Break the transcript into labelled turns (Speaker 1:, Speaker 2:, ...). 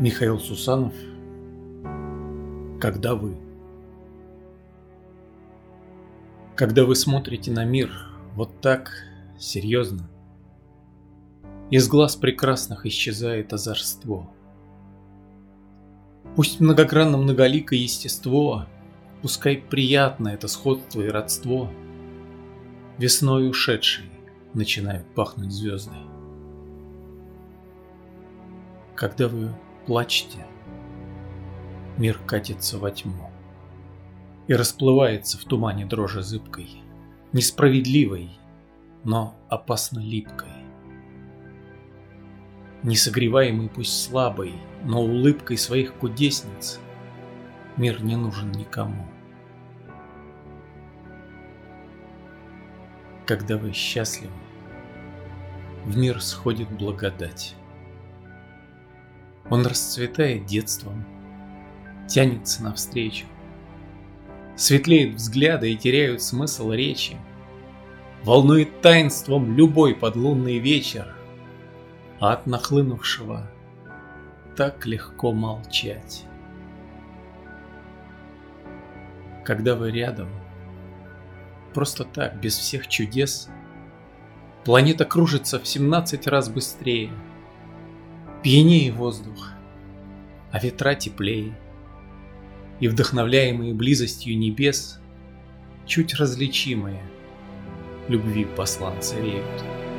Speaker 1: Михаил Сусанов Когда вы Когда вы смотрите на мир вот так, серьезно, Из глаз прекрасных исчезает озорство. Пусть многогранно многоликое естество, Пускай приятно это сходство и родство, Весной ушедшей начинают пахнуть звезды. Когда вы плачьте, мир катится во тьму и расплывается в тумане дрожи зыбкой, несправедливой, но опасно липкой. Несогреваемый пусть слабой, но улыбкой своих кудесниц мир не нужен никому. Когда вы счастливы, в мир сходит благодать. Он расцветает детством, тянется навстречу. Светлеют взгляды и теряют смысл речи. Волнует таинством любой подлунный вечер, А от нахлынувшего так легко молчать. Когда вы рядом, просто так, без всех чудес, Планета кружится в 17 раз быстрее — Пьянее воздух, а ветра теплее, И вдохновляемые близостью небес, Чуть различимые, любви посланцы реют.